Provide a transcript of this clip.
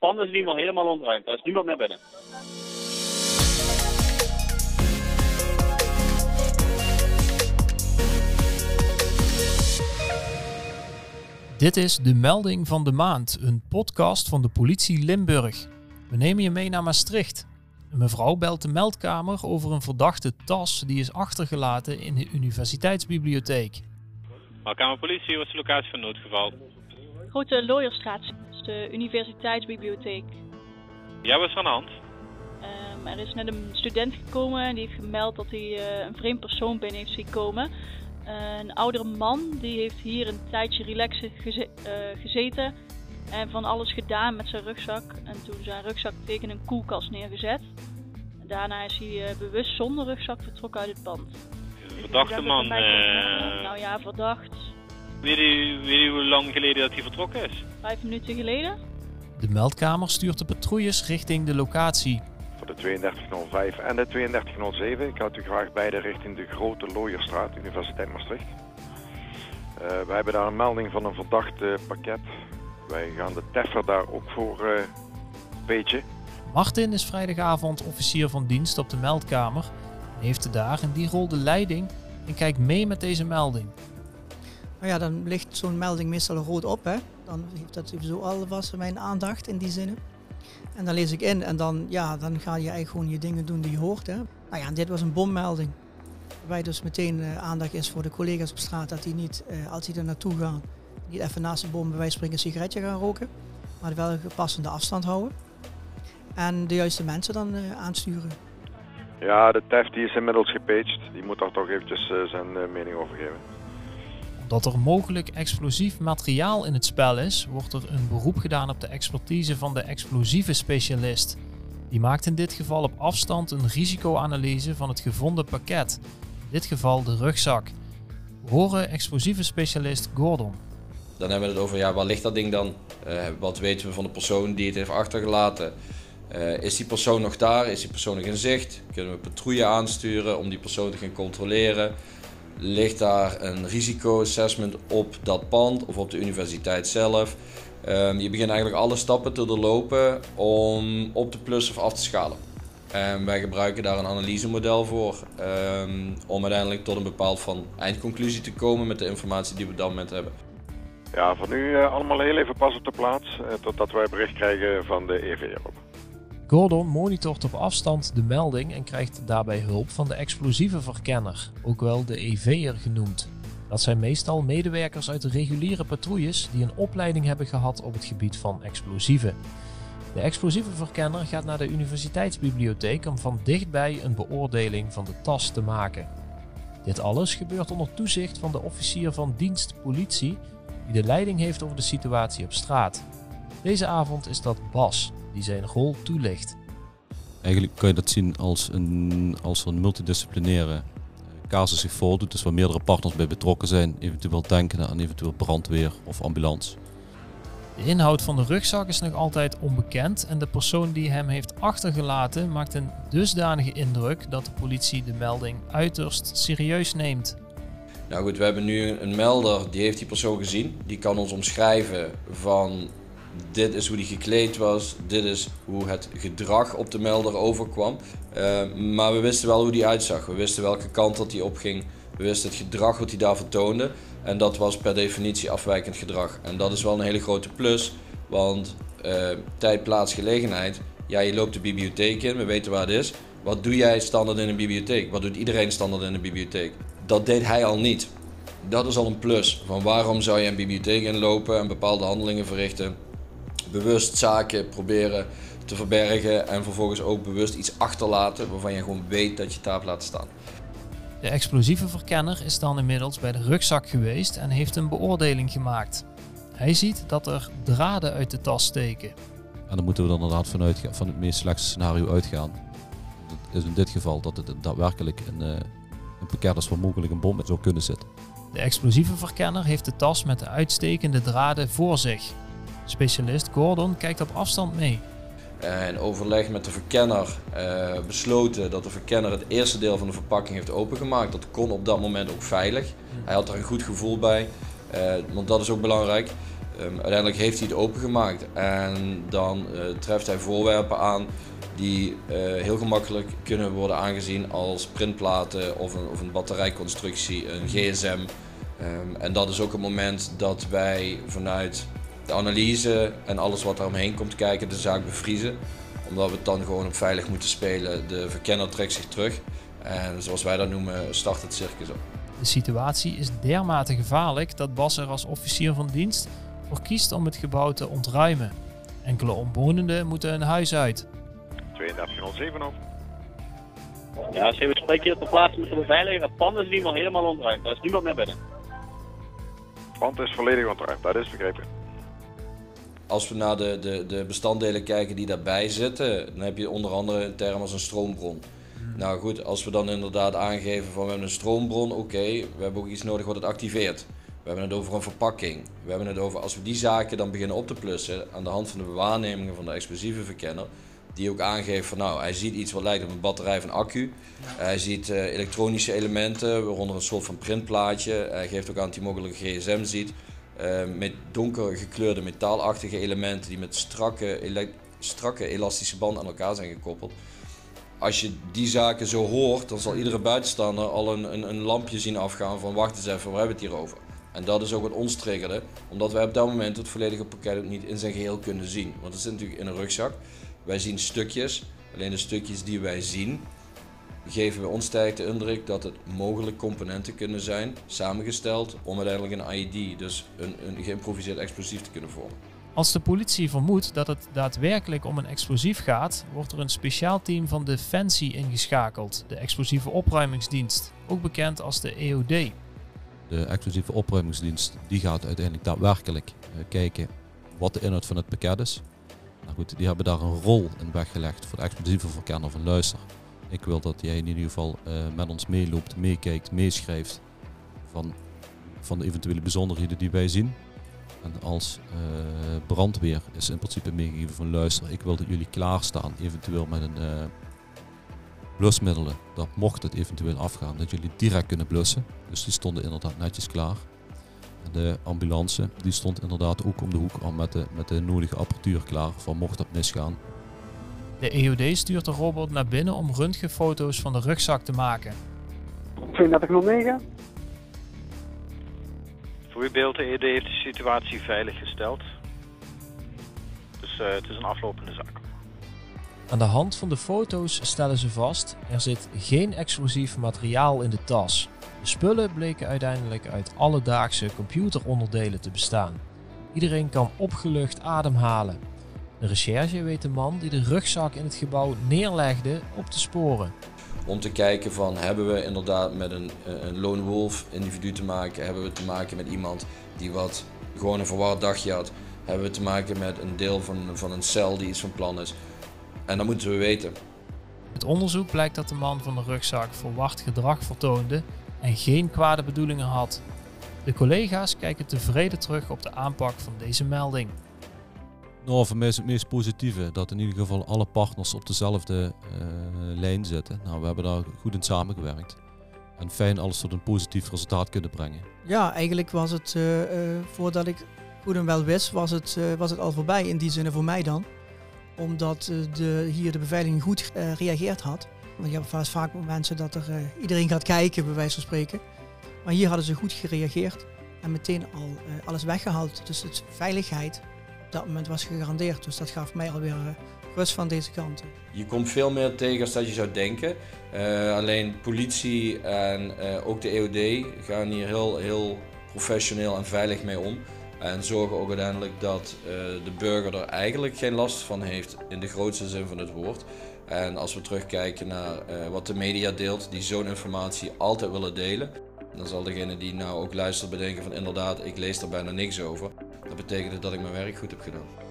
pand is geval helemaal ontruimd. Er is niemand meer binnen. Dit is de melding van de maand, een podcast van de politie Limburg. We nemen je mee naar Maastricht. Een mevrouw belt de meldkamer over een verdachte tas die is achtergelaten in de universiteitsbibliotheek. Kamer Politie, wat is de locatie van noodgeval? Grote Looierstraat, de universiteitsbibliotheek. Ja, wat is aan de hand? Ehm, er is net een student gekomen en die heeft gemeld dat hij eh, een vreemd persoon binnen heeft zien komen. een oudere man die heeft hier een tijdje relaxen geze eh, gezeten en van alles gedaan met zijn rugzak. En toen zijn rugzak tegen een koelkast neergezet. Daarna is hij eh, bewust zonder rugzak vertrokken uit het pand. Verdachte man. Nou ja, verdacht. Weet u, weet u hoe lang geleden dat hij vertrokken is? Vijf minuten geleden. De meldkamer stuurt de patrouilles richting de locatie. Voor de 3205 en de 3207. Ik had u graag beide richting de Grote Looierstraat, Universiteit Maastricht. Uh, we hebben daar een melding van een verdacht pakket. Wij gaan de teffer daar ook voor uh, beetje. Martin is vrijdagavond officier van dienst op de meldkamer. En heeft daar in die rol de leiding en kijkt mee met deze melding. Nou ja, dan ligt zo'n melding meestal rood op. Hè? Dan heeft dat sowieso alvast mijn aandacht in die zin. En dan lees ik in en dan, ja, dan ga je eigenlijk gewoon je dingen doen die je hoort. Hè? Nou ja, dit was een bommelding. Waarbij dus meteen uh, aandacht is voor de collega's op straat dat die niet, uh, als die er naartoe gaan, niet even naast de bom bij wijze springen een sigaretje gaan roken. Maar wel een gepassende afstand houden. En de juiste mensen dan uh, aansturen. Ja, de TEF die is inmiddels gepaged. Die moet daar toch eventjes zijn mening over geven. Omdat er mogelijk explosief materiaal in het spel is, wordt er een beroep gedaan op de expertise van de explosieve specialist. Die maakt in dit geval op afstand een risicoanalyse van het gevonden pakket. In dit geval de rugzak. Horen explosieve specialist Gordon. Dan hebben we het over, ja, waar ligt dat ding dan? Uh, wat weten we van de persoon die het heeft achtergelaten? Uh, is die persoon nog daar? Is die persoon nog in zicht? Kunnen we patrouille aansturen om die persoon te gaan controleren? Ligt daar een risicoassessment op dat pand of op de universiteit zelf? Um, je begint eigenlijk alle stappen te doorlopen om op te plussen of af te schalen. En wij gebruiken daar een analysemodel voor um, om uiteindelijk tot een bepaald van eindconclusie te komen met de informatie die we op dat moment hebben. Ja, voor nu uh, allemaal heel even pas op de plaats, uh, totdat wij bericht krijgen van de EV. Gordon monitort op afstand de melding en krijgt daarbij hulp van de explosieve verkenner, ook wel de EV'er genoemd. Dat zijn meestal medewerkers uit de reguliere patrouilles die een opleiding hebben gehad op het gebied van explosieven. De explosieve verkenner gaat naar de universiteitsbibliotheek om van dichtbij een beoordeling van de tas te maken. Dit alles gebeurt onder toezicht van de officier van dienst politie die de leiding heeft over de situatie op straat. Deze avond is dat Bas, die zijn rol toelicht. Eigenlijk kan je dat zien als, een, als een multidisciplinaire casus zich voordoet, dus waar meerdere partners bij betrokken zijn, eventueel denken aan eventueel brandweer of ambulance. De inhoud van de rugzak is nog altijd onbekend en de persoon die hem heeft achtergelaten maakt een dusdanige indruk dat de politie de melding uiterst serieus neemt. Nou goed, we hebben nu een melder, die heeft die persoon gezien. Die kan ons omschrijven van dit is hoe die gekleed was, dit is hoe het gedrag op de melder overkwam. Uh, maar we wisten wel hoe die uitzag, we wisten welke kant dat hij opging, we wisten het gedrag wat hij daar vertoonde. En dat was per definitie afwijkend gedrag. En dat is wel een hele grote plus, want uh, tijd, plaats, gelegenheid. Ja, je loopt de bibliotheek in, we weten waar het is. Wat doe jij standaard in een bibliotheek? Wat doet iedereen standaard in een bibliotheek? Dat deed hij al niet. Dat is al een plus. Van waarom zou je een bibliotheek inlopen en bepaalde handelingen verrichten? Bewust zaken proberen te verbergen en vervolgens ook bewust iets achterlaten waarvan je gewoon weet dat je het daar hebt laten staan. De explosieve verkenner is dan inmiddels bij de rugzak geweest en heeft een beoordeling gemaakt. Hij ziet dat er draden uit de tas steken. En dan moeten we er inderdaad vanuit, van het meest slechtste scenario uitgaan. Dat is in dit geval dat het daadwerkelijk een, uh, een pakket is waar mogelijk een bom met zou kunnen zitten. De explosieve verkenner heeft de tas met de uitstekende draden voor zich. Specialist Gordon kijkt op afstand mee. In overleg met de verkenner uh, besloten dat de verkenner het eerste deel van de verpakking heeft opengemaakt. Dat kon op dat moment ook veilig. Hij had er een goed gevoel bij, uh, want dat is ook belangrijk. Ehm, uiteindelijk heeft hij het opengemaakt en dan uh, treft hij voorwerpen aan die heel gemakkelijk kunnen worden aangezien als printplaten of een, of een batterijconstructie, een gsm. Um, en dat is ook het moment dat wij vanuit de analyse en alles wat er omheen komt kijken de zaak bevriezen. Omdat we het dan gewoon op veilig moeten spelen. De verkenner trekt zich terug en zoals wij dat noemen start het circus op. De situatie is dermate gevaarlijk dat Bas er als officier van dienst voor kiest om het gebouw te ontruimen. Enkele omwonenden moeten hun huis uit. 3207 op. Ja, als we spreken hier ter plaatse moeten beveiligen. Het pand is geval helemaal ontruimd. Er is niemand meer binnen. Het pand is volledig ontruimd, dat is begrepen. Als we naar de, de, de bestanddelen kijken die daarbij zitten, dan heb je onder andere een term als een stroombron. Nou goed, als we dan inderdaad aangeven van we hebben een stroombron, oké, we hebben ook iets nodig wat het activeert. We hebben het over een verpakking. We hebben het over als we die zaken dan beginnen op te plussen aan de hand van de waarnemingen van de explosieve verkenner, die ook aangeeft van nou, hij ziet iets wat lijkt op een batterij van accu. Hij ziet uh, elektronische elementen, waaronder een soort van printplaatje. Hij geeft ook aan dat hij mogelijk een gsm ziet. Uh, met donker gekleurde metaalachtige elementen die met strakke, strakke elastische banden aan elkaar zijn gekoppeld. Als je die zaken zo hoort, dan zal iedere buitenstaander al een, een, een lampje zien afgaan van wacht eens even, waar hebben we het hier over? En dat is ook wat ons triggerde, omdat wij op dat moment het volledige pakket niet in zijn geheel kunnen zien. Want het zit natuurlijk in een rugzak. Wij zien stukjes, alleen de stukjes die wij zien, geven bij ons sterk de indruk dat het mogelijk componenten kunnen zijn, samengesteld om uiteindelijk een IED, dus een, een geïmproviseerd explosief te kunnen vormen. Als de politie vermoedt dat het daadwerkelijk om een explosief gaat, wordt er een speciaal team van Defensie ingeschakeld, de explosieve opruimingsdienst, ook bekend als de EOD. De explosieve opruimingsdienst die gaat uiteindelijk daadwerkelijk uh, kijken wat de inhoud van het pakket is. Nou goed, die hebben daar een rol in weggelegd voor de explosieve verkenner van luister. Ik wil dat jij in ieder geval uh, met ons meeloopt, meekijkt, meeschrijft van, van de eventuele bijzonderheden die wij zien. En als uh, brandweer is in principe meegegeven van luister, ik wil dat jullie klaarstaan, eventueel met een uh, blusmiddelen. Dat mocht het eventueel afgaan, dat jullie direct kunnen blussen. Dus die stonden inderdaad netjes klaar. De ambulance die stond inderdaad ook om de hoek al met de, met de nodige apparatuur klaar van mocht dat misgaan. De EOD stuurt de robot naar binnen om röntgenfoto's van de rugzak te maken. 3209. Voor uw beeld, de ED heeft de situatie veilig gesteld. Dus uh, het is een aflopende zaak. Aan de hand van de foto's stellen ze vast, er zit geen explosief materiaal in de tas. De spullen bleken uiteindelijk uit alledaagse computeronderdelen te bestaan. Iedereen kan opgelucht ademhalen. De recherche weet de man die de rugzak in het gebouw neerlegde op te sporen om te kijken van hebben we inderdaad met een, een lone wolf individu te maken, hebben we te maken met iemand die wat gewoon een verward dagje had, hebben we te maken met een deel van, van een cel die iets van plan is. En dat moeten we weten. Het onderzoek blijkt dat de man van de rugzak verward gedrag vertoonde en geen kwade bedoelingen had. De collega's kijken tevreden terug op de aanpak van deze melding. Nou, voor mij is het meest positieve dat in ieder geval alle partners op dezelfde uh, lijn zitten. Nou, we hebben daar goed in samengewerkt. En fijn alles tot een positief resultaat kunnen brengen. Ja, eigenlijk was het, uh, uh, voordat ik goed en wel wist, was het, was het al voorbij in die zin voor mij dan. Omdat de, hier de beveiliging goed reageert had. Want je hebt vaak mensen dat er iedereen gaat kijken, bij wijze van spreken. Maar hier hadden ze goed gereageerd en meteen al alles weggehaald. Dus het veiligheid dat moment was gegarandeerd. Dus dat gaf mij alweer uh, rust van deze kant. Je komt veel meer tegen als dat je zou denken. Uh, alleen politie en uh, ook de EOD gaan hier heel, heel professioneel en veilig mee om. En zorgen ook uiteindelijk dat de burger er eigenlijk geen last van heeft in de grootste zin van het woord. En als we terugkijken naar wat de media deelt, die zo'n informatie altijd willen delen, dan zal degene die nou ook luistert bedenken van inderdaad, ik lees er bijna niks over. Dat betekent dat ik mijn werk goed heb gedaan.